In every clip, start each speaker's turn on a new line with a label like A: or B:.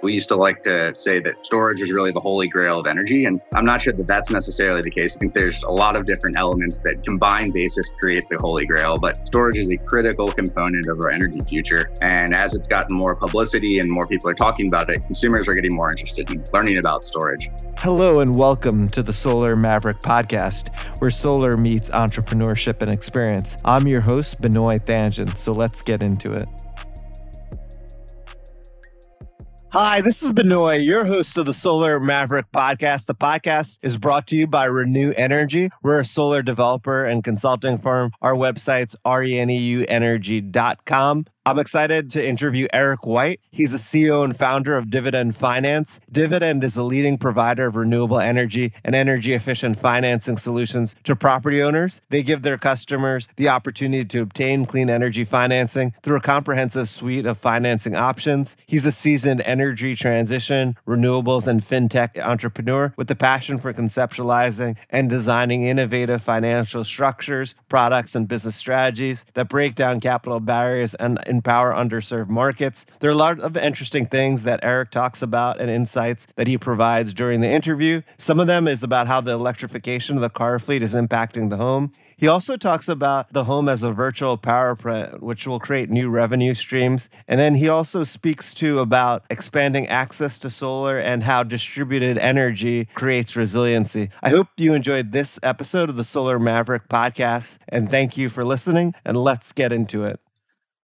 A: We used to like to say that storage is really the holy grail of energy. And I'm not sure that that's necessarily the case. I think there's a lot of different elements that combine basis create the holy grail, but storage is a critical component of our energy future. And as it's gotten more publicity and more people are talking about it, consumers are getting more interested in learning about storage.
B: Hello, and welcome to the Solar Maverick podcast, where solar meets entrepreneurship and experience. I'm your host, Benoit Thanjan. So let's get into it. Hi, this is Benoit, your host of the Solar Maverick podcast. The podcast is brought to you by Renew Energy. We're a solar developer and consulting firm. Our website's reneuenergy.com. I'm excited to interview Eric White. He's the CEO and founder of Dividend Finance. Dividend is a leading provider of renewable energy and energy efficient financing solutions to property owners. They give their customers the opportunity to obtain clean energy financing through a comprehensive suite of financing options. He's a seasoned energy transition, renewables, and fintech entrepreneur with a passion for conceptualizing and designing innovative financial structures, products, and business strategies that break down capital barriers and empower underserved markets. There are a lot of interesting things that Eric talks about and insights that he provides during the interview. Some of them is about how the electrification of the car fleet is impacting the home. He also talks about the home as a virtual power plant, which will create new revenue streams. And then he also speaks to about expanding access to solar and how distributed energy creates resiliency. I hope you enjoyed this episode of the Solar Maverick podcast. And thank you for listening. And let's get into it.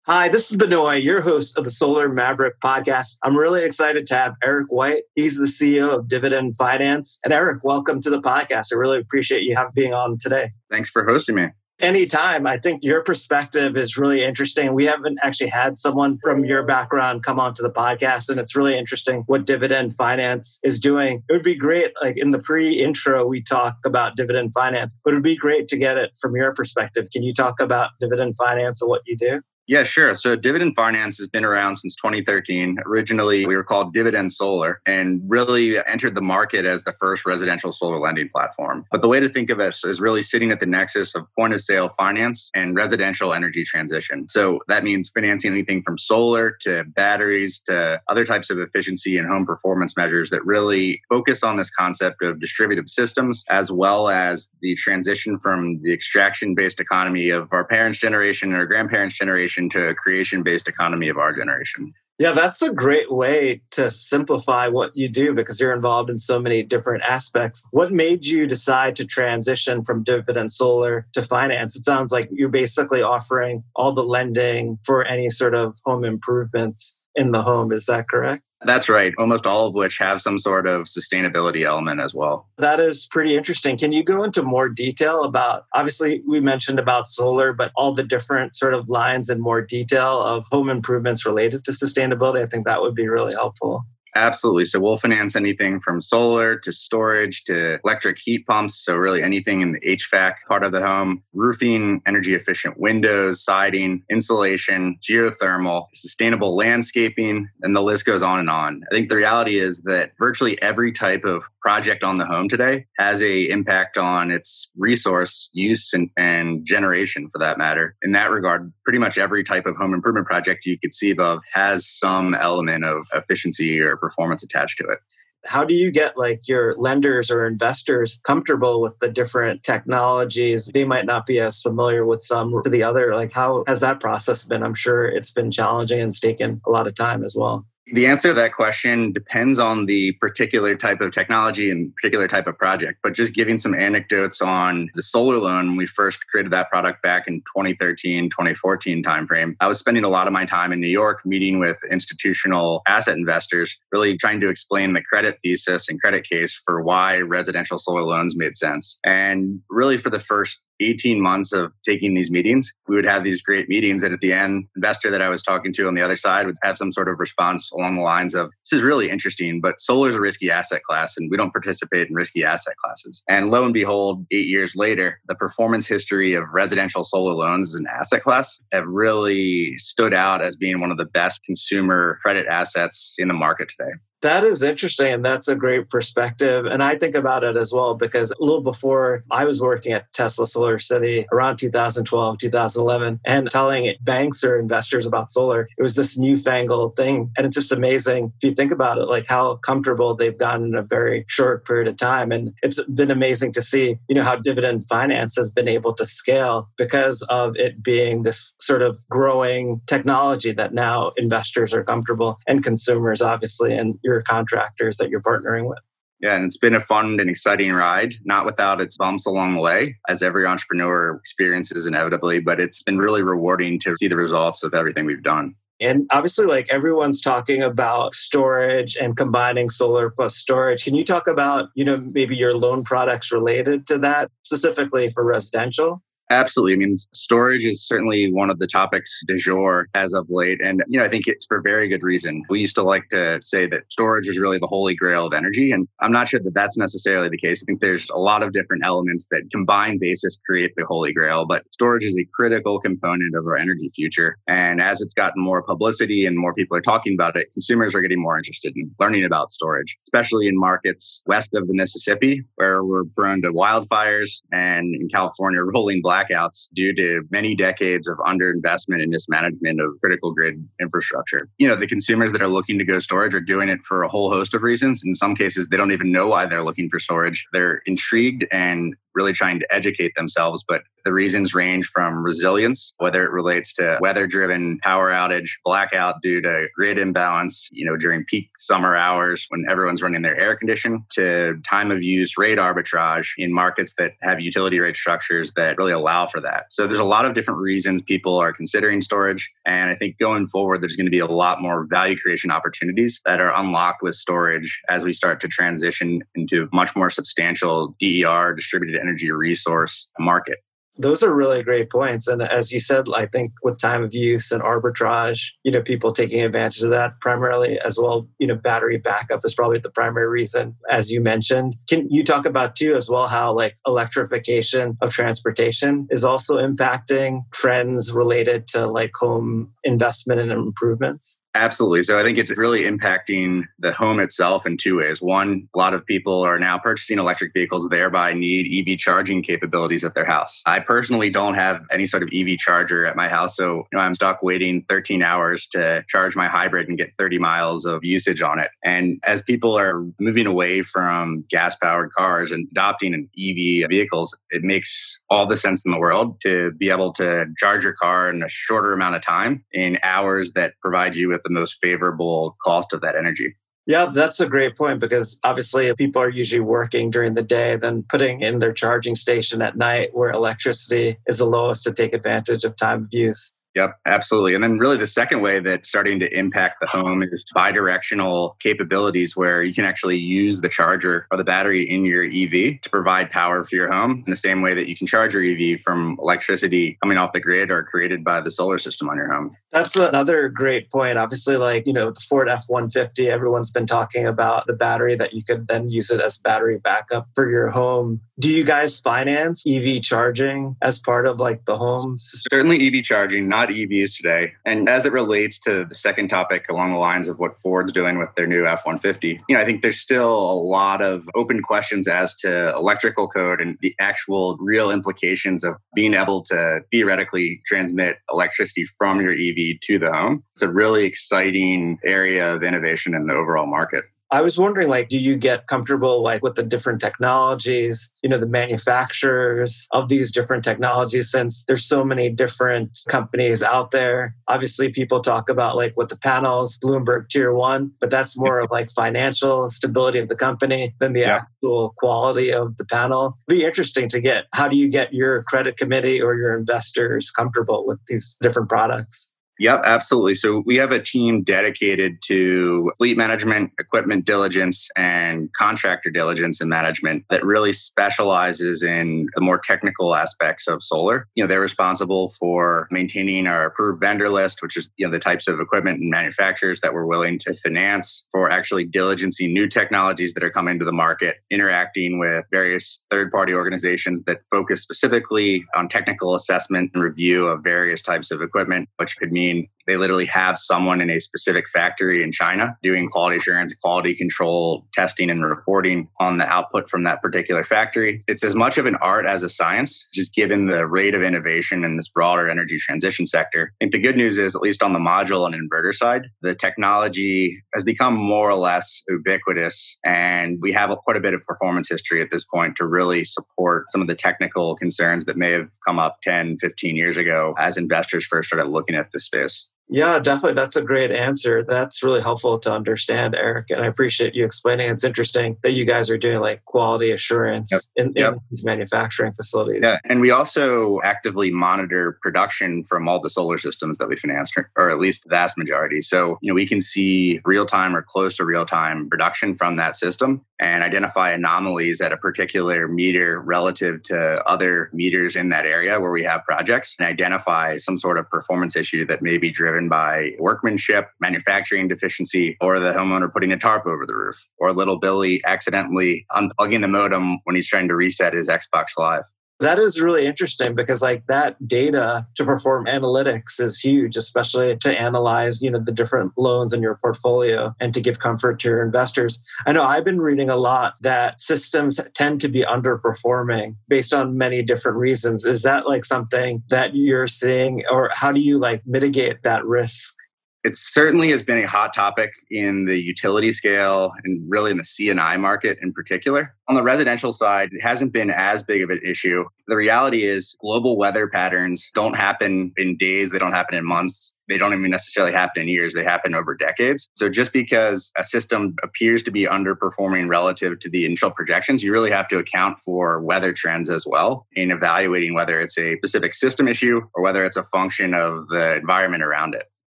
B: Hi, this is Benoit, your host of the Solar Maverick podcast. I'm really excited to have Eric White. He's the CEO of Dividend Finance. And Eric, welcome to the podcast. I really appreciate you have being on today.
A: Thanks for hosting me.
B: Anytime. I think your perspective is really interesting. We haven't actually had someone from your background come onto the podcast, and it's really interesting what dividend finance is doing. It would be great, like in the pre intro, we talk about dividend finance, but it would be great to get it from your perspective. Can you talk about dividend finance and what you do?
A: Yeah, sure. So Dividend Finance has been around since 2013. Originally, we were called Dividend Solar and really entered the market as the first residential solar lending platform. But the way to think of us is really sitting at the nexus of point of sale finance and residential energy transition. So that means financing anything from solar to batteries to other types of efficiency and home performance measures that really focus on this concept of distributed systems as well as the transition from the extraction based economy of our parents' generation and our grandparents' generation generation to a creation based economy of our generation.
B: Yeah, that's a great way to simplify what you do because you're involved in so many different aspects. What made you decide to transition from dividend solar to finance? It sounds like you're basically offering all the lending for any sort of home improvements in the home. Is that correct?
A: That's right. Almost all of which have some sort of sustainability element as well.
B: That is pretty interesting. Can you go into more detail about obviously we mentioned about solar, but all the different sort of lines and more detail of home improvements related to sustainability? I think that would be really helpful.
A: Absolutely. So we'll finance anything from solar to storage to electric heat pumps. So, really anything in the HVAC part of the home, roofing, energy efficient windows, siding, insulation, geothermal, sustainable landscaping, and the list goes on and on. I think the reality is that virtually every type of project on the home today has a impact on its resource use and, and generation for that matter. In that regard, pretty much every type of home improvement project you could see above has some element of efficiency or performance attached to it.
B: How do you get like your lenders or investors comfortable with the different technologies? They might not be as familiar with some to the other. Like how has that process been? I'm sure it's been challenging and it's taken a lot of time as well
A: the answer to that question depends on the particular type of technology and particular type of project. But just giving some anecdotes on the solar loan, when we first created that product back in 2013, 2014 timeframe, I was spending a lot of my time in New York meeting with institutional asset investors, really trying to explain the credit thesis and credit case for why residential solar loans made sense. And really, for the first 18 months of taking these meetings, we would have these great meetings. And at the end, investor that I was talking to on the other side would have some sort of response along the lines of, this is really interesting, but solar is a risky asset class and we don't participate in risky asset classes. And lo and behold, eight years later, the performance history of residential solar loans as an asset class have really stood out as being one of the best consumer credit assets in the market today.
B: That is interesting. And that's a great perspective. And I think about it as well because a little before I was working at Tesla Solar City around 2012, 2011, and telling banks or investors about solar, it was this newfangled thing. And it's just amazing if you think about it, like how comfortable they've gotten in a very short period of time. And it's been amazing to see, you know, how dividend finance has been able to scale because of it being this sort of growing technology that now investors are comfortable and consumers, obviously, and your contractors that you're partnering with.
A: Yeah, and it's been a fun and exciting ride, not without its bumps along the way, as every entrepreneur experiences inevitably, but it's been really rewarding to see the results of everything we've done.
B: And obviously, like everyone's talking about storage and combining solar plus storage. Can you talk about, you know, maybe your loan products related to that, specifically for residential?
A: Absolutely. I mean, storage is certainly one of the topics du jour as of late. And, you know, I think it's for very good reason. We used to like to say that storage is really the holy grail of energy. And I'm not sure that that's necessarily the case. I think there's a lot of different elements that combined basis create the holy grail, but storage is a critical component of our energy future. And as it's gotten more publicity and more people are talking about it, consumers are getting more interested in learning about storage, especially in markets west of the Mississippi, where we're prone to wildfires and in California, rolling black blackouts due to many decades of underinvestment and mismanagement of critical grid infrastructure. You know, the consumers that are looking to go storage are doing it for a whole host of reasons. In some cases, they don't even know why they're looking for storage. They're intrigued and really trying to educate themselves. But the reasons range from resilience, whether it relates to weather driven power outage, blackout due to grid imbalance, you know, during peak summer hours when everyone's running their air condition, to time of use rate arbitrage in markets that have utility rate structures that really allow for that. So there's a lot of different reasons people are considering storage. And I think going forward, there's going to be a lot more value creation opportunities that are unlocked with storage as we start to transition into much more substantial DER, distributed energy resource market.
B: Those are really great points. And as you said, I think with time of use and arbitrage, you know, people taking advantage of that primarily as well, you know, battery backup is probably the primary reason, as you mentioned. Can you talk about too as well how like electrification of transportation is also impacting trends related to like home investment and improvements?
A: Absolutely. So I think it's really impacting the home itself in two ways. One, a lot of people are now purchasing electric vehicles, thereby need EV charging capabilities at their house. I personally don't have any sort of EV charger at my house. So you know, I'm stuck waiting 13 hours to charge my hybrid and get 30 miles of usage on it. And as people are moving away from gas powered cars and adopting an EV vehicles, it makes all the sense in the world to be able to charge your car in a shorter amount of time in hours that provide you with the most favorable cost of that energy.
B: Yeah, that's a great point because obviously people are usually working during the day, then putting in their charging station at night where electricity is the lowest to take advantage of time of use.
A: Yep, absolutely. And then, really, the second way that's starting to impact the home is bi-directional capabilities where you can actually use the charger or the battery in your EV to provide power for your home in the same way that you can charge your EV from electricity coming off the grid or created by the solar system on your home.
B: That's another great point. Obviously, like, you know, the Ford F 150, everyone's been talking about the battery that you could then use it as battery backup for your home. Do you guys finance EV charging as part of like the home?
A: Certainly, EV charging, not EVs today. And as it relates to the second topic along the lines of what Ford's doing with their new F 150, you know, I think there's still a lot of open questions as to electrical code and the actual real implications of being able to theoretically transmit electricity from your EV to the home. It's a really exciting area of innovation in the overall market.
B: I was wondering, like, do you get comfortable like with the different technologies, you know, the manufacturers of these different technologies since there's so many different companies out there? Obviously, people talk about like with the panels, Bloomberg tier one, but that's more of like financial stability of the company than the yeah. actual quality of the panel. It'd be interesting to get how do you get your credit committee or your investors comfortable with these different products?
A: Yep, absolutely. So we have a team dedicated to fleet management, equipment diligence, and contractor diligence and management that really specializes in the more technical aspects of solar. You know, they're responsible for maintaining our approved vendor list, which is you know the types of equipment and manufacturers that we're willing to finance, for actually diligencing new technologies that are coming to the market, interacting with various third-party organizations that focus specifically on technical assessment and review of various types of equipment, which could mean mean they literally have someone in a specific factory in China doing quality assurance, quality control, testing, and reporting on the output from that particular factory. It's as much of an art as a science, just given the rate of innovation in this broader energy transition sector. I think the good news is, at least on the module and inverter side, the technology has become more or less ubiquitous. And we have quite a bit of performance history at this point to really support some of the technical concerns that may have come up 10, 15 years ago as investors first started looking at this space.
B: Yeah, definitely. That's a great answer. That's really helpful to understand, Eric. And I appreciate you explaining. It's interesting that you guys are doing like quality assurance yep. In, yep. in, these manufacturing facilities.
A: Yeah. And we also actively monitor production from all the solar systems that we finance, or at least the vast majority. So, you know, we can see real time or close to real time production from that system and identify anomalies at a particular meter relative to other meters in that area where we have projects and identify some sort of performance issue that may be driven by workmanship, manufacturing deficiency, or the homeowner putting a tarp over the roof, or little Billy accidentally unplugging the modem when he's trying to reset his Xbox Live
B: that is really interesting because like that data to perform analytics is huge especially to analyze you know the different loans in your portfolio and to give comfort to your investors. I know i've been reading a lot that systems tend to be underperforming based on many different reasons. Is that like something that you're seeing or how do you like mitigate that risk
A: it certainly has been a hot topic in the utility scale and really in the C&I market in particular. On the residential side, it hasn't been as big of an issue. The reality is global weather patterns don't happen in days, they don't happen in months, they don't even necessarily happen in years, they happen over decades. So just because a system appears to be underperforming relative to the initial projections, you really have to account for weather trends as well in evaluating whether it's a specific system issue or whether it's a function of the environment around it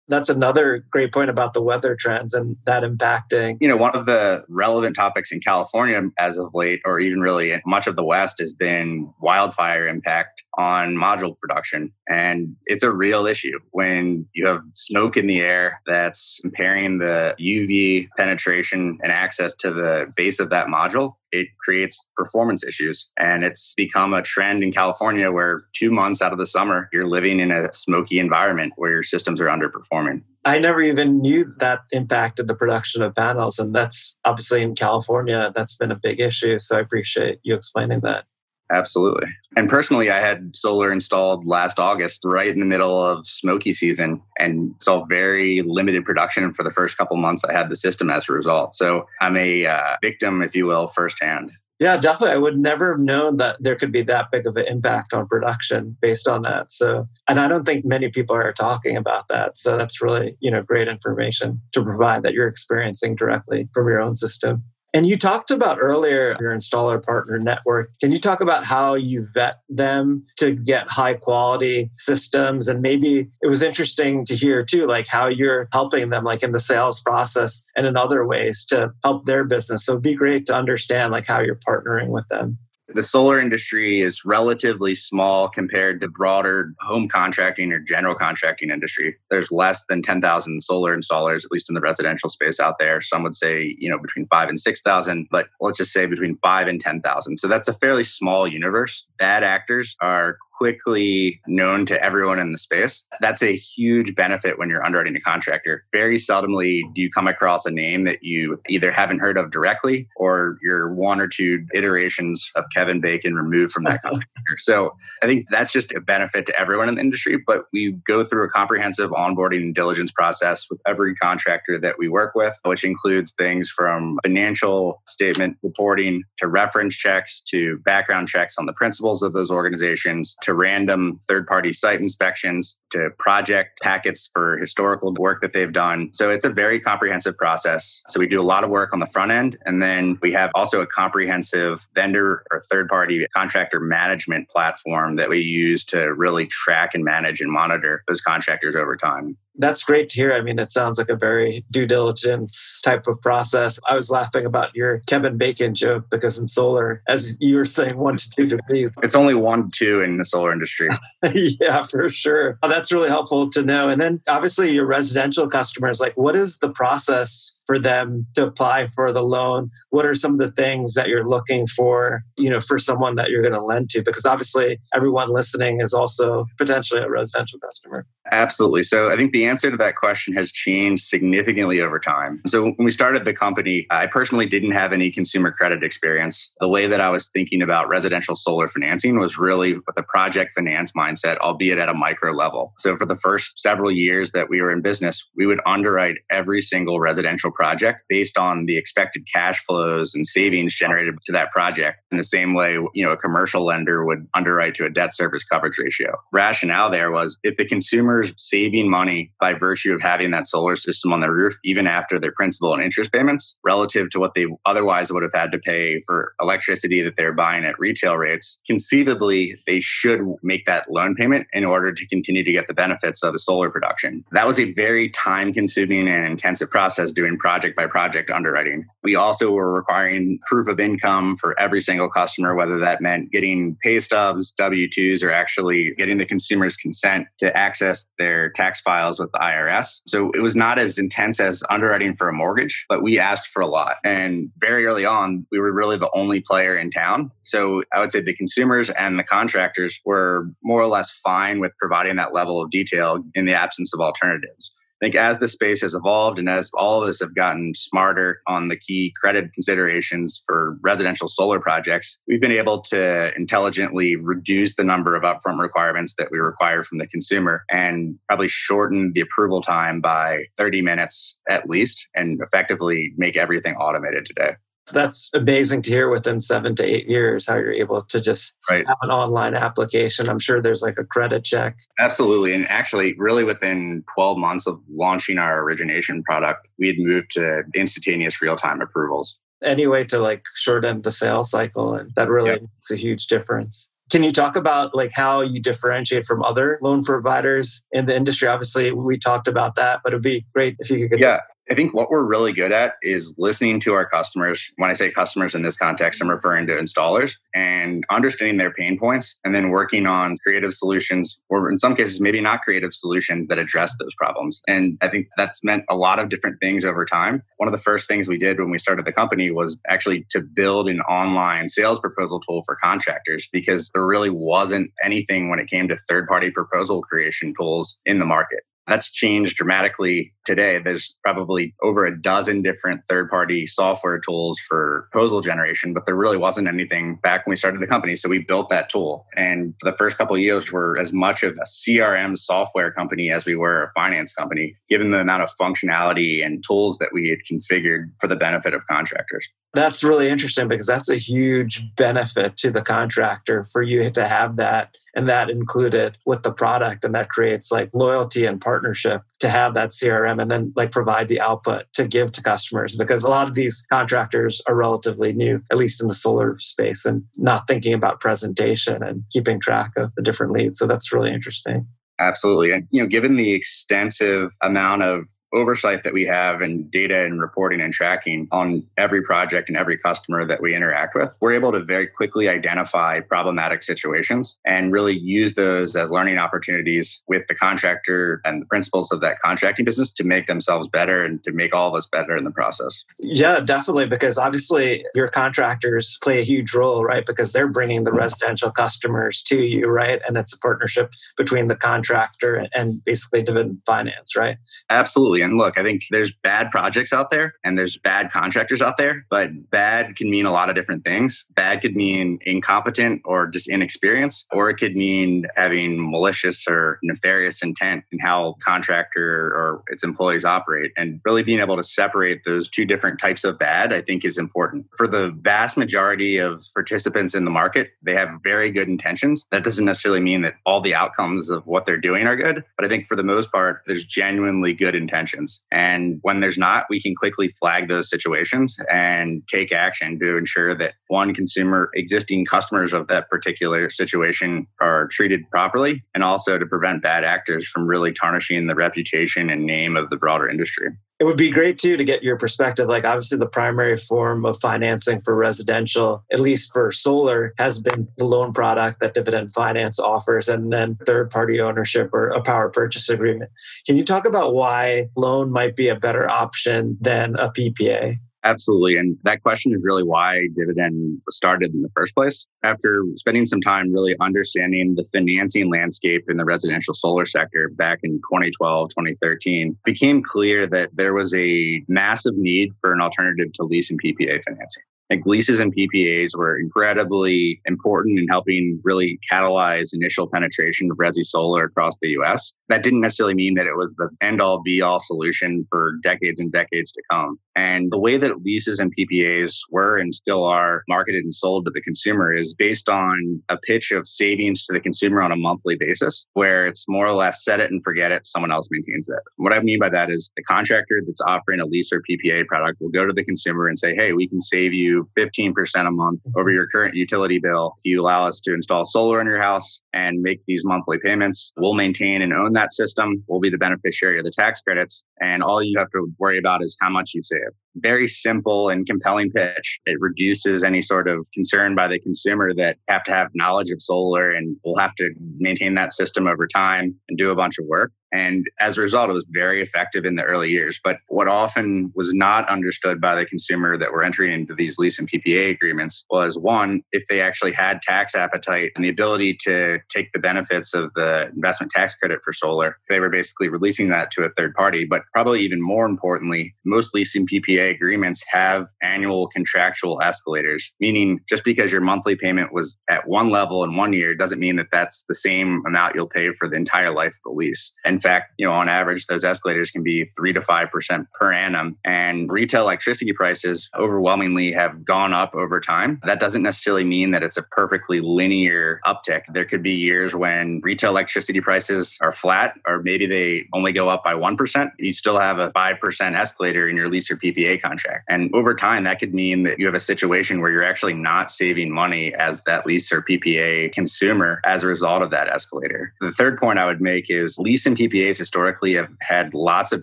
B: that's another great point about the weather trends and that impacting.
A: You know, one of the relevant topics in California as of late, or even really much of the West, has been wildfire impact on module production. And it's a real issue when you have smoke in the air that's impairing the UV penetration and access to the base of that module. It creates performance issues. And it's become a trend in California where two months out of the summer, you're living in a smoky environment where your systems are underperforming.
B: I never even knew that impacted the production of panels. And that's obviously in California, that's been a big issue. So I appreciate you explaining that.
A: Absolutely. And personally, I had solar installed last August, right in the middle of smoky season, and saw very limited production for the first couple months I had the system as a result. So I'm a uh, victim, if you will, firsthand.
B: Yeah, definitely. I would never have known that there could be that big of an impact on production based on that. So, and I don't think many people are talking about that. So that's really, you know, great information to provide that you're experiencing directly from your own system. And you talked about earlier your installer partner network. Can you talk about how you vet them to get high quality systems? And maybe it was interesting to hear too, like how you're helping them, like in the sales process and in other ways to help their business. So it'd be great to understand like how you're partnering with them
A: the solar industry is relatively small compared to broader home contracting or general contracting industry. There's less than 10,000 solar installers, at least in the residential space out there. Some would say, you know, between five and 6,000, but let's just say between five and 10,000. So that's a fairly small universe. Bad actors are quickly known to everyone in the space. That's a huge benefit when you're underwriting a contractor. Very seldomly do you come across a name that you either haven't heard of directly or you're one or two iterations of Kevin And bacon removed from that contractor. So I think that's just a benefit to everyone in the industry. But we go through a comprehensive onboarding and diligence process with every contractor that we work with, which includes things from financial statement reporting to reference checks to background checks on the principles of those organizations to random third party site inspections to project packets for historical work that they've done. So it's a very comprehensive process. So we do a lot of work on the front end. And then we have also a comprehensive vendor or third party contractor management platform that we use to really track and manage and monitor those contractors over time.
B: That's great to hear. I mean, it sounds like a very due diligence type of process. I was laughing about your Kevin Bacon joke because in solar, as you were saying, one to two degrees.
A: It's only one to two in the solar industry.
B: yeah, for sure. Oh, that's really helpful to know. And then obviously, your residential customers, like, what is the process for them to apply for the loan? What are some of the things that you're looking for, you know, for someone that you're going to lend to? Because obviously everyone listening is also potentially a residential customer.
A: Absolutely. So I think the answer to that question has changed significantly over time. So when we started the company, I personally didn't have any consumer credit experience. The way that I was thinking about residential solar financing was really with a project finance mindset, albeit at a micro level. So for the first several years that we were in business, we would underwrite every single residential project based on the expected cash flows and savings generated to that project in the same way, you know, a commercial lender would underwrite to a debt service coverage ratio. Rationale there was if the consumer's saving money by virtue of having that solar system on their roof, even after their principal and interest payments, relative to what they otherwise would have had to pay for electricity that they're buying at retail rates, conceivably they should make that loan payment in order to continue to get the benefits of the solar production. That was a very time consuming and intensive process doing project by project underwriting. We also were requiring proof of income for every single customer, whether that meant getting pay stubs, W 2s, or actually getting the consumer's consent to access their tax files with the IRS. So it was not as intense as underwriting for a mortgage, but we asked for a lot. And very early on, we were really the only player in town. So I would say the consumers and the contractors were more or less fine with providing that level of detail in the absence of alternatives. Think as the space has evolved and as all of us have gotten smarter on the key credit considerations for residential solar projects, we've been able to intelligently reduce the number of upfront requirements that we require from the consumer and probably shorten the approval time by 30 minutes at least and effectively make everything automated today
B: that's amazing to hear within seven to eight years how you're able to just right. have an online application. I'm sure there's like a credit check.
A: Absolutely. And actually, really within 12 months of launching our origination product, we had moved to instantaneous real time approvals.
B: Any way to like shorten the sales cycle. And that really yep. makes a huge difference. Can you talk about like how you differentiate from other loan providers in the industry? Obviously, we talked about that, but it'd be great if you could get
A: yeah. I think what we're really good at is listening to our customers. When I say customers in this context, I'm referring to installers and understanding their pain points and then working on creative solutions, or in some cases, maybe not creative solutions that address those problems. And I think that's meant a lot of different things over time. One of the first things we did when we started the company was actually to build an online sales proposal tool for contractors because there really wasn't anything when it came to third party proposal creation tools in the market. That's changed dramatically today. There's probably over a dozen different third party software tools for proposal generation, but there really wasn't anything back when we started the company. So we built that tool. And for the first couple of years, we're as much of a CRM software company as we were a finance company, given the amount of functionality and tools that we had configured for the benefit of contractors.
B: That's really interesting because that's a huge benefit to the contractor for you to have that and that included with the product and that creates like loyalty and partnership to have that crm and then like provide the output to give to customers because a lot of these contractors are relatively new at least in the solar space and not thinking about presentation and keeping track of the different leads so that's really interesting.
A: Absolutely and you know given the extensive amount of oversight that we have and data and reporting and tracking on every project and every customer that we interact with, we're able to very quickly identify problematic situations and really use those as learning opportunities with the contractor and the principals of that contracting business to make themselves better and to make all of us better in the process.
B: Yeah, definitely. Because obviously your contractors play a huge role, right? Because they're bringing the residential customers to you, right? And it's a partnership between the contractor and basically Dividend Finance, right?
A: Absolutely. And look, I think there's bad projects out there and there's bad contractors out there, but bad can mean a lot of different things. Bad could mean incompetent or just inexperienced, or it could mean having malicious or nefarious intent in how contractor or its employees operate. And really being able to separate those two different types of bad, I think is important. For the vast majority of participants in the market, they have very good intentions. That doesn't necessarily mean that all the outcomes of what they're doing are good, but I think for the most part, there's genuinely good intentions situations. And when there's not, we can quickly flag those situations and take action to ensure that one consumer, existing customers of that particular situation are treated properly, and also to prevent bad actors from really tarnishing the reputation and name of the broader industry.
B: It would be great too to get your perspective. Like, obviously, the primary form of financing for residential, at least for solar, has been the loan product that Dividend Finance offers, and then third party ownership or a power purchase agreement. Can you talk about why loan might be a better option than a PPA?
A: Absolutely. And that question is really why Dividend was started in the first place. After spending some time really understanding the financing landscape in the residential solar sector back in 2012, 2013, became clear that there was a massive need for an alternative to lease and PPA financing. Like leases and PPAs were incredibly important in helping really catalyze initial penetration of resi solar across the US. That didn't necessarily mean that it was the end all be all solution for decades and decades to come. And the way that leases and PPAs were and still are marketed and sold to the consumer is based on a pitch of savings to the consumer on a monthly basis, where it's more or less set it and forget it, someone else maintains it. What I mean by that is the contractor that's offering a lease or PPA product will go to the consumer and say, hey, we can save you 15% a month over your current utility bill if you allow us to install solar in your house and make these monthly payments. We'll maintain and own that system. We'll be the beneficiary of the tax credits. And all you have to worry about is how much you save very simple and compelling pitch. It reduces any sort of concern by the consumer that have to have knowledge of solar and will have to maintain that system over time and do a bunch of work. And as a result, it was very effective in the early years. But what often was not understood by the consumer that were entering into these lease and PPA agreements was one, if they actually had tax appetite and the ability to take the benefits of the investment tax credit for solar, they were basically releasing that to a third party. But probably even more importantly, most leasing PPA agreements have annual contractual escalators, meaning just because your monthly payment was at one level in one year doesn't mean that that's the same amount you'll pay for the entire life of the lease. In fact, you know, on average, those escalators can be three to five percent per annum. And retail electricity prices overwhelmingly have gone up over time. That doesn't necessarily mean that it's a perfectly linear uptick. There could be years when retail electricity prices are flat, or maybe they only go up by one percent. You still have a five percent escalator in your lease or PPA contract. And over time, that could mean that you have a situation where you're actually not saving money as that lease or PPA consumer as a result of that escalator. The third point I would make is lease and PPA PPAs historically have had lots of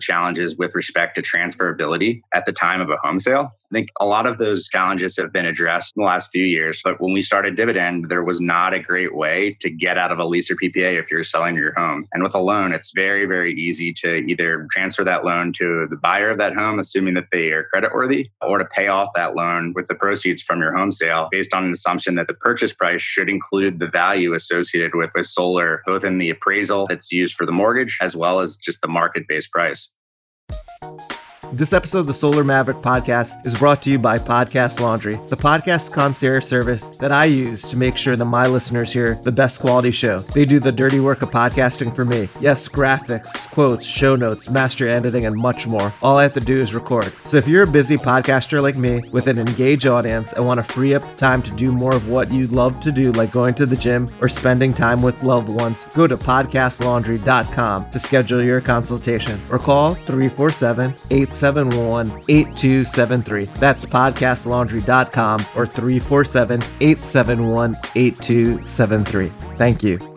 A: challenges with respect to transferability at the time of a home sale. I think a lot of those challenges have been addressed in the last few years. But when we started Dividend, there was not a great way to get out of a lease or PPA if you're selling your home. And with a loan, it's very, very easy to either transfer that loan to the buyer of that home, assuming that they are creditworthy, or to pay off that loan with the proceeds from your home sale based on an assumption that the purchase price should include the value associated with a solar, both in the appraisal that's used for the mortgage as well as just the market based price.
C: This episode of the Solar Maverick podcast is brought to you by Podcast Laundry, the podcast concierge service that I use to make sure that my listeners hear the best quality show. They do the dirty work of podcasting for me. Yes, graphics, quotes, show notes, master editing, and much more. All I have to do is record. So if you're a busy podcaster like me with an engaged audience and want to free up time to do more of what you love to do, like going to the gym or spending time with loved ones, go to podcastlaundry.com to schedule your consultation or call 347 8 871 8273. That's podcastlaundry.com or 347 871 8273. Thank you.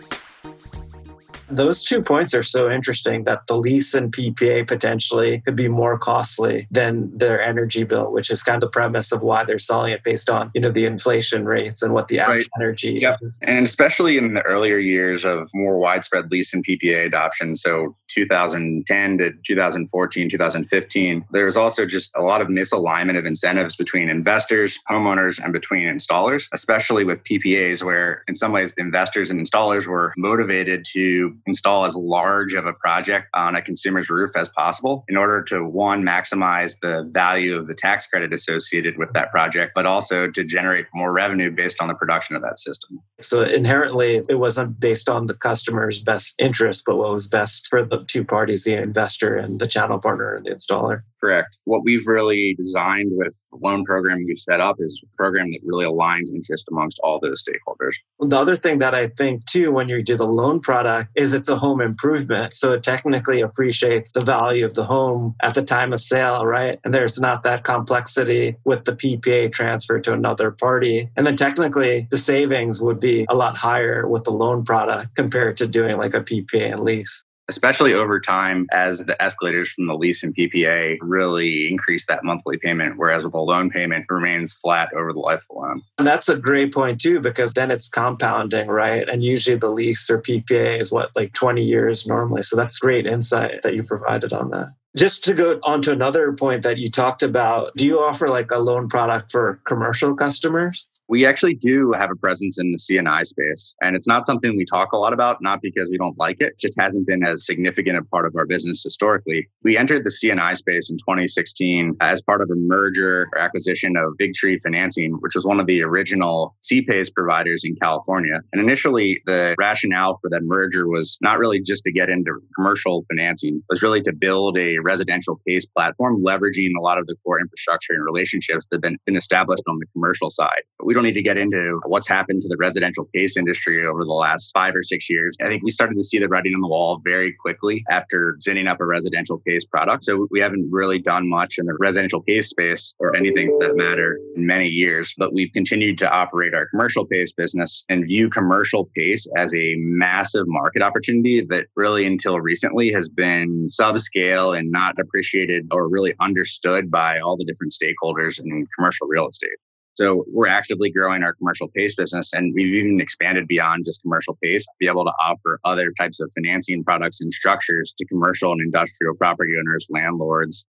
B: Those two points are so interesting that the lease and PPA potentially could be more costly than their energy bill, which is kind of the premise of why they're selling it based on, you know, the inflation rates and what the actual right. energy
A: yep. is. And especially in the earlier years of more widespread lease and PPA adoption, so 2010 to 2014, 2015, there was also just a lot of misalignment of incentives between investors, homeowners, and between installers, especially with PPAs, where in some ways the investors and installers were motivated to install as large of a project on a consumer's roof as possible in order to one maximize the value of the tax credit associated with that project but also to generate more revenue based on the production of that system.
B: So inherently it wasn't based on the customer's best interest but what was best for the two parties the investor and the channel partner and the installer
A: correct. What we've really designed with the loan program we've set up is a program that really aligns interest amongst all those stakeholders.
B: Well, the other thing that I think too, when you do the loan product, is it's a home improvement. So it technically appreciates the value of the home at the time of sale, right? And there's not that complexity with the PPA transfer to another party. And then technically, the savings would be a lot higher with the loan product compared to doing like a PPA and lease.
A: Especially over time as the escalators from the lease and PPA really increase that monthly payment, whereas with a loan payment remains flat over the life of the loan.
B: And that's a great point too, because then it's compounding, right? And usually the lease or PPA is what, like 20 years normally. So that's great insight that you provided on that. Just to go on to another point that you talked about, do you offer like a loan product for commercial customers?
A: We actually do have a presence in the C&I space, and it's not something we talk a lot about, not because we don't like it, it just hasn't been as significant a part of our business historically. We entered the C&I space in 2016 as part of a merger or acquisition of Figtree Financing, which was one of the original CPACE providers in California. And initially, the rationale for that merger was not really just to get into commercial financing, was really to build a residential PACE platform, leveraging a lot of the core infrastructure and relationships that have been, been established on the commercial side. We don't need to get into what's happened to the residential PACE industry over the last five or six years. I think we started to see the writing on the wall very quickly after setting up a residential PACE product. So we haven't really done much in the residential PACE space or anything for that matter in many years, but we've continued to operate our commercial PACE business and view commercial PACE as a massive market opportunity that really until recently has been subscale and not appreciated or really understood by all the different stakeholders in commercial real estate. So we're actively growing our commercial PACE business and we've even expanded beyond just commercial PACE to be able to offer other types of financing products and structures to commercial and industrial property owners, landlords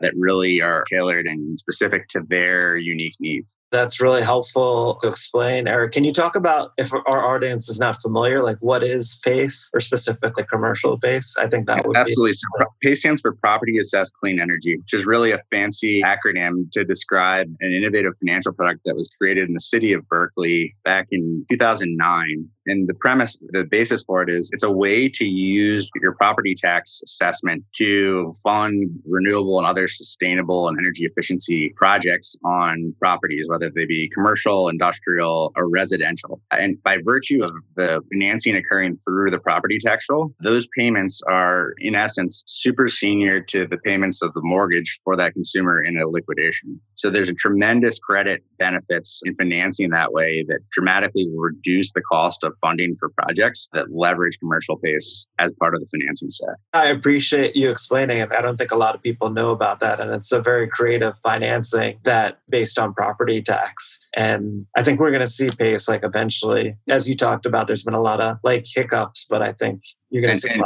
A: that really are tailored and specific to their unique needs.
B: That's really helpful to explain. Eric, can you talk about if our audience is not familiar, like what is PACE or specifically commercial PACE? I think that would
A: absolutely.
B: Be-
A: so PACE stands for Property Assessed Clean Energy, which is really a fancy acronym to describe an innovative financial product that was created in the city of Berkeley back in 2009. And the premise, the basis for it is it's a way to use your property tax assessment to fund renewable and other sustainable and energy efficiency projects on properties, whether they be commercial, industrial, or residential. And by virtue of the financing occurring through the property tax roll, those payments are, in essence, super senior to the payments of the mortgage for that consumer in a liquidation. So there's a tremendous credit benefits in financing that way that dramatically will reduce the cost of funding for projects that leverage commercial PACE as part of the financing set.
B: I appreciate you explaining it. I don't think a lot of people know about that. And it's a very creative financing that based on property tax. And I think we're going to see PACE like eventually, as you talked about, there's been a lot of like hiccups, but I think you're going to see
A: and,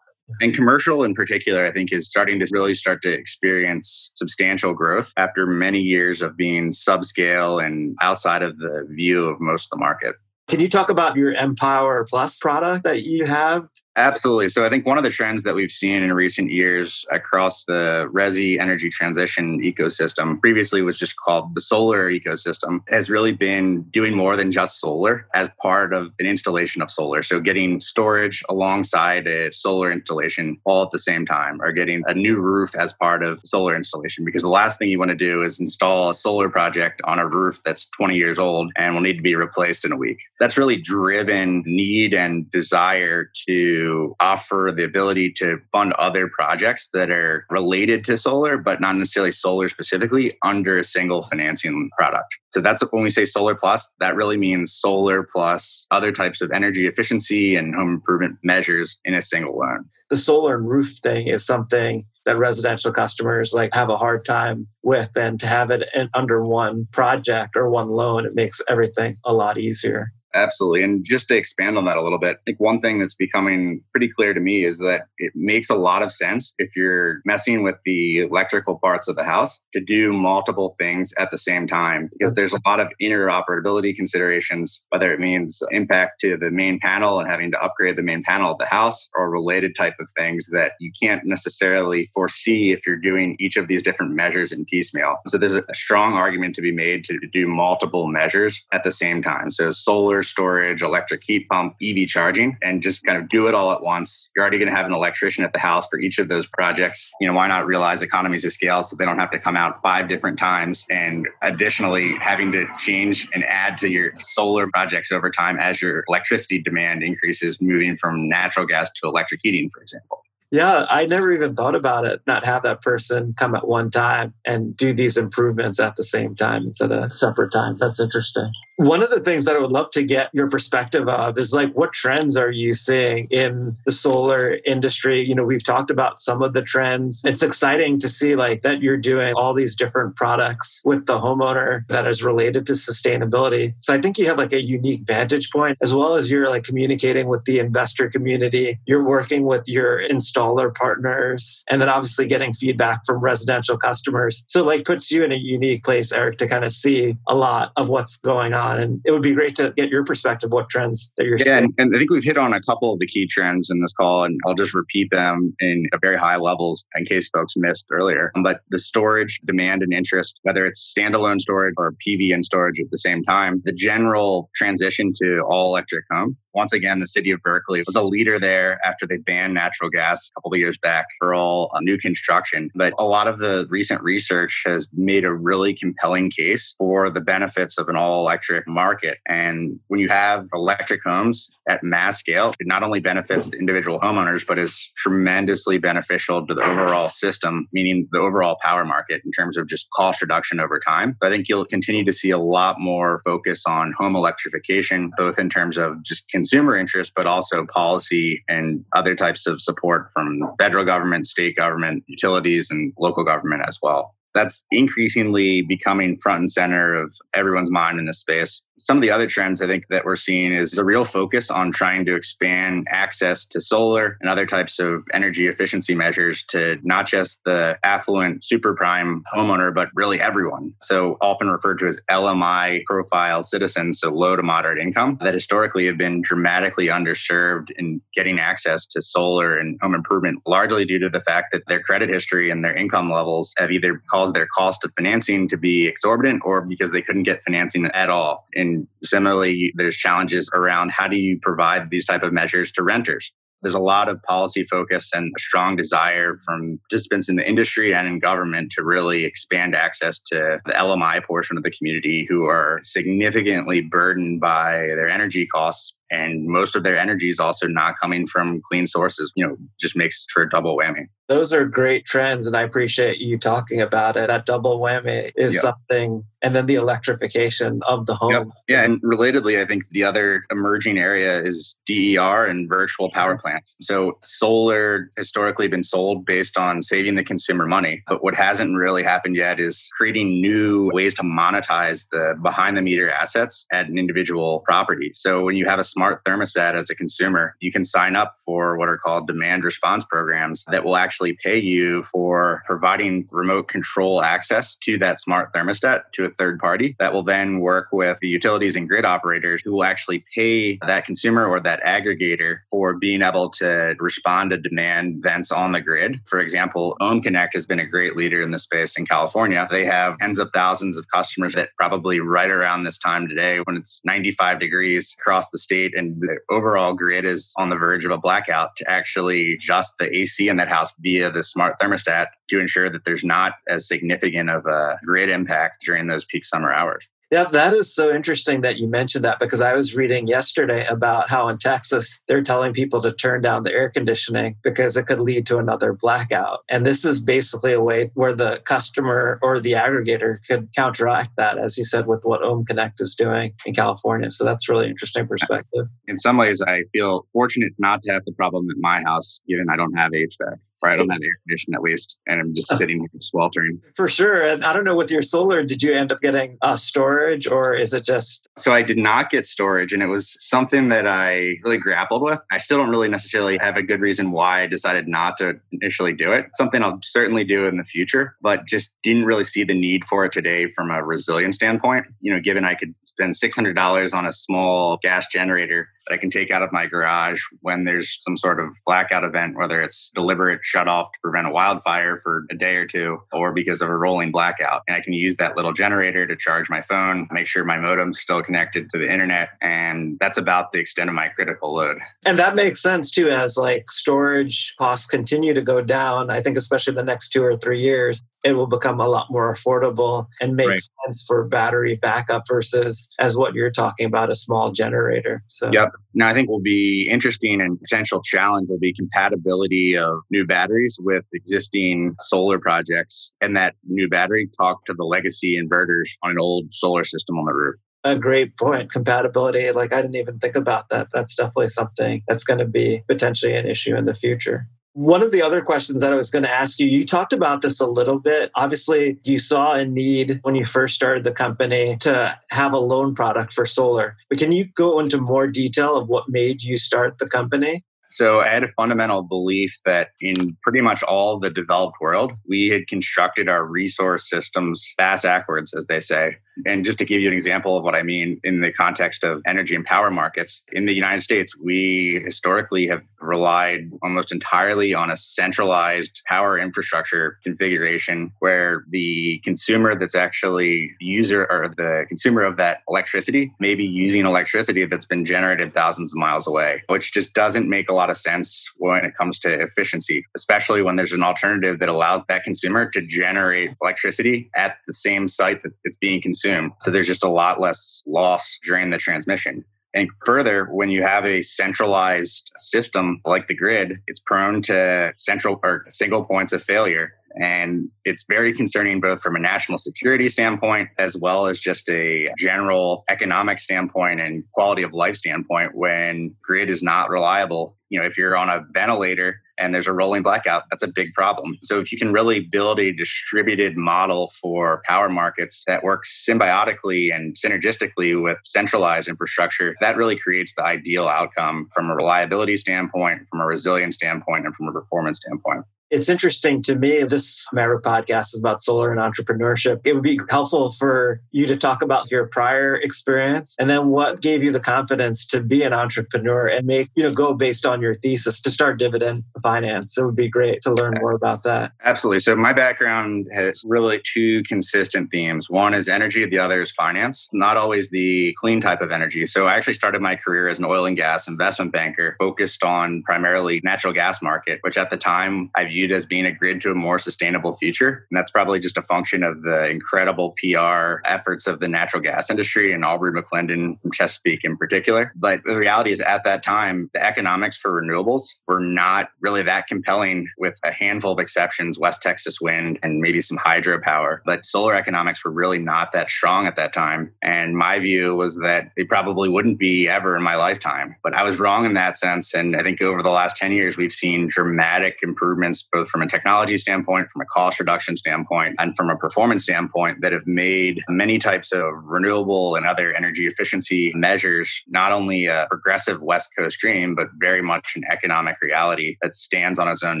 A: and commercial in particular, I think, is starting to really start to experience substantial growth after many years of being subscale and outside of the view of most of the market.
B: Can you talk about your Empower Plus product that you have?
A: Absolutely. So I think one of the trends that we've seen in recent years across the Resi energy transition ecosystem, previously was just called the solar ecosystem, has really been doing more than just solar as part of an installation of solar. So getting storage alongside a solar installation all at the same time, or getting a new roof as part of solar installation. Because the last thing you want to do is install a solar project on a roof that's 20 years old and will need to be replaced in a week. That's really driven need and desire to offer the ability to fund other projects that are related to solar, but not necessarily solar specifically under a single financing product. So that's when we say solar plus, that really means solar plus other types of energy efficiency and home improvement measures in a single loan.
B: The solar and roof thing is something that residential customers like have a hard time with and to have it in, under one project or one loan it makes everything a lot easier
A: Absolutely. And just to expand on that a little bit, I think one thing that's becoming pretty clear to me is that it makes a lot of sense if you're messing with the electrical parts of the house to do multiple things at the same time because there's a lot of interoperability considerations, whether it means impact to the main panel and having to upgrade the main panel of the house or related type of things that you can't necessarily foresee if you're doing each of these different measures in piecemeal. So there's a strong argument to be made to do multiple measures at the same time. So solar storage, electric heat pump, EV charging, and just kind of do it all at once. You're already going to have an electrician at the house for each of those projects. You know, why not realize economies of scale so they don't have to come out five different times and additionally having to change and add to your solar projects over time as your electricity demand increases, moving from natural gas to electric heating, for example.
B: Yeah, I never even thought about it. Not have that person come at one time and do these improvements at the same time instead of separate times. That's interesting. One of the things that I would love to get your perspective of is like what trends are you seeing in the solar industry? You know, we've talked about some of the trends. It's exciting to see like that you're doing all these different products with the homeowner that is related to sustainability. So I think you have like a unique vantage point as well as you're like communicating with the investor community. You're working with your installer partners and then obviously getting feedback from residential customers. So like puts you in a unique place, Eric, to kind of see a lot of what's going on. And it would be great to get your perspective, what trends that you're
A: yeah,
B: seeing.
A: And, and I think we've hit on a couple of the key trends in this call, and I'll just repeat them in a very high levels in case folks missed earlier. But the storage demand and interest, whether it's standalone storage or PV and storage at the same time, the general transition to all electric home once again, the city of Berkeley was a leader there after they banned natural gas a couple of years back for all uh, new construction. But a lot of the recent research has made a really compelling case for the benefits of an all electric market. And when you have electric homes at mass scale, it not only benefits the individual homeowners, but is tremendously beneficial to the overall system, meaning the overall power market in terms of just cost reduction over time. I think you'll continue to see a lot more focus on home electrification, both in terms of just consumer interest, but also policy and other types of support from federal government, state government, utilities, and local government as well that's increasingly becoming front and center of everyone's mind in this space some of the other trends I think that we're seeing is a real focus on trying to expand access to solar and other types of energy efficiency measures to not just the affluent super prime homeowner, but really everyone. So often referred to as LMI profile citizens, so low to moderate income, that historically have been dramatically underserved in getting access to solar and home improvement, largely due to the fact that their credit history and their income levels have either caused their cost of financing to be exorbitant or because they couldn't get financing at all. In and similarly, there's challenges around how do you provide these type of measures to renters. There's a lot of policy focus and a strong desire from participants in the industry and in government to really expand access to the LMI portion of the community who are significantly burdened by their energy costs and most of their energy is also not coming from clean sources you know just makes for a double whammy.
B: Those are great trends and i appreciate you talking about it. That double whammy is yep. something and then the electrification of the home.
A: Yep. yeah and relatedly i think the other emerging area is DER and virtual power plants. So solar historically been sold based on saving the consumer money but what hasn't really happened yet is creating new ways to monetize the behind the meter assets at an individual property. So when you have a smart smart thermostat as a consumer, you can sign up for what are called demand response programs that will actually pay you for providing remote control access to that smart thermostat to a third party that will then work with the utilities and grid operators who will actually pay that consumer or that aggregator for being able to respond to demand events on the grid. For example, OhmConnect has been a great leader in the space in California. They have tens of thousands of customers that probably right around this time today when it's 95 degrees across the state and the overall grid is on the verge of a blackout to actually adjust the AC in that house via the smart thermostat to ensure that there's not as significant of a grid impact during those peak summer hours.
B: Yeah, that is so interesting that you mentioned that because I was reading yesterday about how in Texas they're telling people to turn down the air conditioning because it could lead to another blackout. And this is basically a way where the customer or the aggregator could counteract that, as you said, with what OhmConnect is doing in California. So that's really interesting perspective.
A: In some ways, I feel fortunate not to have the problem at my house, given I don't have HVAC. Right, I don't have air conditioning at least, and I'm just sitting here sweltering.
B: For sure. And I don't know with your solar, did you end up getting storage? storage or is it just?
A: So I did not get storage and it was something that I really grappled with. I still don't really necessarily have a good reason why I decided not to initially do it. Something I'll certainly do in the future, but just didn't really see the need for it today from a resilience standpoint. You know, given I could spend $600 on a small gas generator that I can take out of my garage when there's some sort of blackout event, whether it's deliberate shut off to prevent a wildfire for a day or two, or because of a rolling blackout. And I can use that little generator to charge my phone, make sure my modem's still connected to the internet. And that's about the extent of my critical load.
B: And that makes sense too, as like storage costs continue to go down. I think, especially the next two or three years, it will become a lot more affordable and make right. sense for battery backup versus as what you're talking about a small generator
A: so yep now i think will be interesting and potential challenge will be compatibility of new batteries with existing solar projects and that new battery talk to the legacy inverters on an old solar system on the roof
B: a great point. Compatibility, like I didn't even think about that. That's definitely something that's going to be potentially an issue in the future. One of the other questions that I was going to ask you, you talked about this a little bit. Obviously, you saw a need when you first started the company to have a loan product for solar. But can you go into more detail of what made you start the company?
A: So I had a fundamental belief that in pretty much all the developed world, we had constructed our resource systems fast backwards, as they say. And just to give you an example of what I mean in the context of energy and power markets, in the United States, we historically have relied almost entirely on a centralized power infrastructure configuration where the consumer that's actually user or the consumer of that electricity may be using electricity that's been generated thousands of miles away, which just doesn't make a lot of sense when it comes to efficiency, especially when there's an alternative that allows that consumer to generate electricity at the same site that it's being consumed consume. So there's just a lot less loss during the transmission. And further, when you have a centralized system like the grid, it's prone to central or single points of failure. And it's very concerning both from a national security standpoint as well as just a general economic standpoint and quality of life standpoint when grid is not reliable. You know, if you're on a ventilator and there's a rolling blackout, that's a big problem. So if you can really build a distributed model for power markets that works symbiotically and synergistically with centralized infrastructure, that really creates the ideal outcome from a reliability standpoint, from a resilience standpoint, and from a performance standpoint
B: it's interesting to me. This Maverick podcast is about solar and entrepreneurship. It would be helpful for you to talk about your prior experience and then what gave you the confidence to be an entrepreneur and make, you know, go based on your thesis to start dividend finance. It would be great to learn more about that.
A: Absolutely. So my background has really two consistent themes. One is energy, the other is finance, not always the clean type of energy. So I actually started my career as an oil and gas investment banker focused on primarily natural gas market, which at the time I viewed viewed as being a grid to a more sustainable future. And that's probably just a function of the incredible PR efforts of the natural gas industry and Aubrey McClendon from Chesapeake in particular. But the reality is, at that time, the economics for renewables were not really that compelling, with a handful of exceptions West Texas wind and maybe some hydropower. But solar economics were really not that strong at that time. And my view was that they probably wouldn't be ever in my lifetime. But I was wrong in that sense. And I think over the last 10 years, we've seen dramatic improvements both from a technology standpoint, from a cost reduction standpoint, and from a performance standpoint that have made many types of renewable and other energy efficiency measures not only a progressive West Coast dream, but very much an economic reality that stands on its own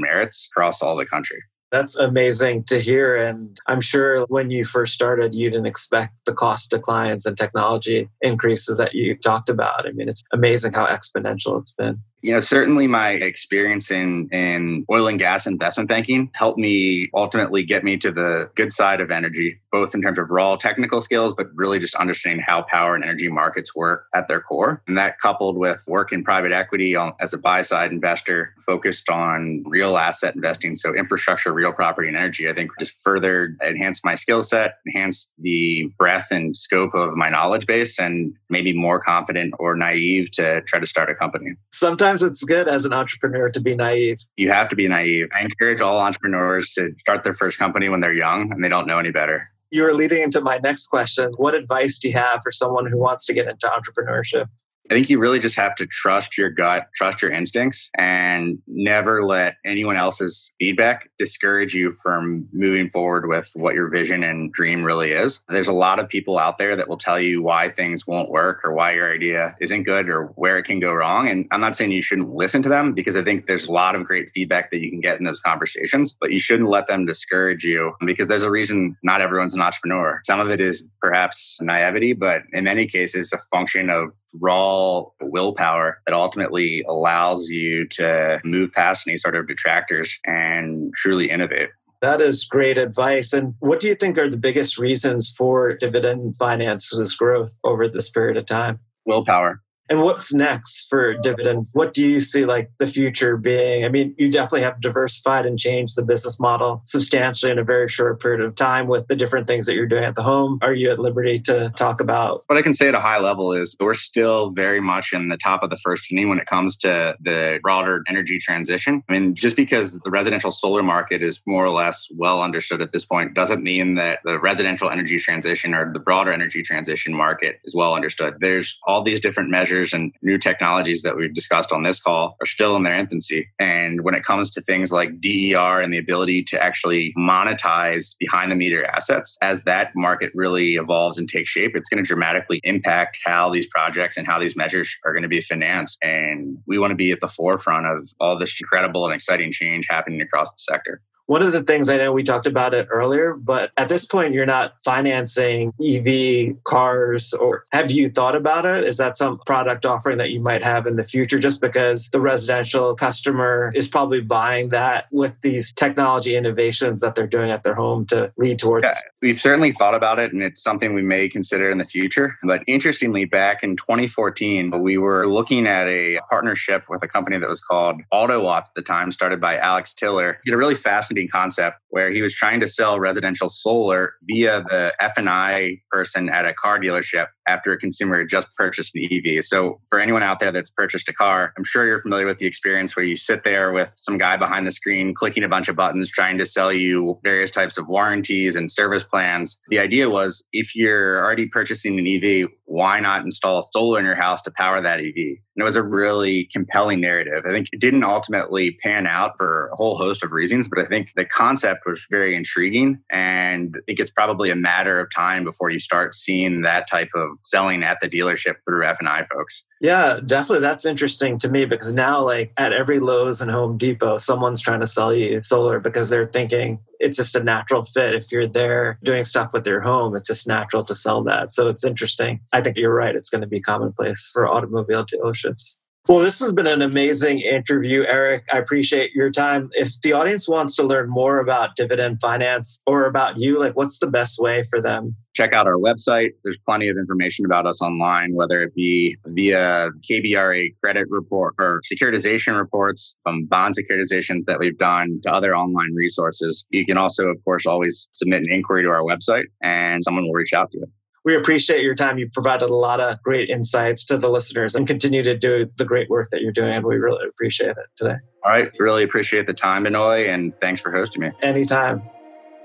A: merits across all the country.
B: That's amazing to hear. And I'm sure when you first started, you didn't expect the cost declines and technology increases that you talked about. I mean, it's amazing how exponential it's been
A: you know, certainly my experience in, in oil and gas investment banking helped me ultimately get me to the good side of energy, both in terms of raw technical skills, but really just understanding how power and energy markets work at their core. And that coupled with work in private equity um, as a buy side investor focused on real asset investing. So infrastructure, real property, and energy, I think just further enhanced my skill set, enhanced the breadth and scope of my knowledge base, and made me more confident or naive to try to start a company.
B: Sometimes sometimes it's good as an entrepreneur to be naive.
A: You have to be naive. I encourage all entrepreneurs to start their first company when they're young and they don't know any better.
B: You are leading into my next question. What advice do you have for someone who wants to get into entrepreneurship?
A: I think you really just have to trust your gut, trust your instincts, and never let anyone else's feedback discourage you from moving forward with what your vision and dream really is. There's a lot of people out there that will tell you why things won't work or why your idea isn't good or where it can go wrong. And I'm not saying you shouldn't listen to them because I think there's a lot of great feedback that you can get in those conversations, but you shouldn't let them discourage you because there's a reason not everyone's an entrepreneur. Some of it is perhaps naivety, but in many cases, a function of raw willpower that ultimately allows you to move past any sort of detractors and truly innovate.
B: That is great advice. And what do you think are the biggest reasons for dividend finances growth over this period of time?
A: Willpower.
B: And what's next for Dividend? What do you see like the future being? I mean, you definitely have diversified and changed the business model substantially in a very short period of time with the different things that you're doing at the home. Are you at liberty to talk about?
A: What I can say at a high level is we're still very much in the top of the first inning when it comes to the broader energy transition. I mean, just because the residential solar market is more or less well understood at this point doesn't mean that the residential energy transition or the broader energy transition market is well understood. There's all these different measures and new technologies that we've discussed on this call are still in their infancy. And when it comes to things like DER and the ability to actually monetize behind the meter assets, as that market really evolves and takes shape, it's going to dramatically impact how these projects and how these measures are going to be financed. And we want to be at the forefront of all this incredible and exciting change happening across the sector.
B: One of the things I know we talked about it earlier, but at this point, you're not financing EV cars, or have you thought about it? Is that some product offering that you might have in the future just because the residential customer is probably buying that with these technology innovations that they're doing at their home to lead towards? Yeah,
A: we've certainly thought about it, and it's something we may consider in the future. But interestingly, back in 2014, we were looking at a partnership with a company that was called AutoWatts at the time, started by Alex Tiller. Had a really fascinating concept where he was trying to sell residential solar via the F&I person at a car dealership after a consumer just purchased an EV. So for anyone out there that's purchased a car, I'm sure you're familiar with the experience where you sit there with some guy behind the screen clicking a bunch of buttons trying to sell you various types of warranties and service plans. The idea was if you're already purchasing an EV, why not install solar in your house to power that EV? And it was a really compelling narrative. I think it didn't ultimately pan out for a whole host of reasons, but I think the concept was very intriguing. And I think it's probably a matter of time before you start seeing that type of selling at the dealership through F&I folks.
B: Yeah, definitely. That's interesting to me because now, like at every Lowe's and Home Depot, someone's trying to sell you solar because they're thinking it's just a natural fit. If you're there doing stuff with your home, it's just natural to sell that. So it's interesting. I think you're right. It's going to be commonplace for automobile dealerships. Well, this has been an amazing interview, Eric. I appreciate your time. If the audience wants to learn more about dividend finance or about you, like what's the best way for them?
A: Check out our website. There's plenty of information about us online, whether it be via KBRA credit report or securitization reports from bond securitizations that we've done to other online resources. You can also, of course, always submit an inquiry to our website and someone will reach out to you
B: we appreciate your time. You provided a lot of great insights to the listeners and continue to do the great work that you're doing. And we really appreciate it today.
A: All right. Really appreciate the time, Benoy, and thanks for hosting me.
B: Anytime.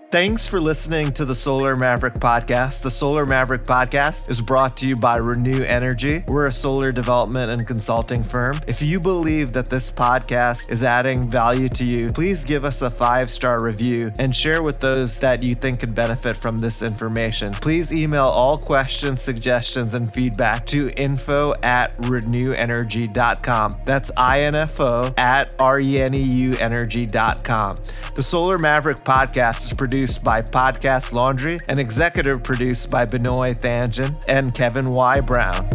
C: Thanks for listening to the Solar Maverick podcast. The Solar Maverick podcast is brought to you by Reneu Energy. We're a solar development and consulting firm. If you believe that this podcast is adding value to you, please give us a five star review and share with those that you think could benefit from this information. Please email all questions, suggestions, and feedback to info at reneuenergy.com. That's info at R-E-N-E-U energy.com. The Solar Maverick podcast is produced produced by Podcast Laundry and executive produced by Benoy Thanjan and Kevin Y. Brown.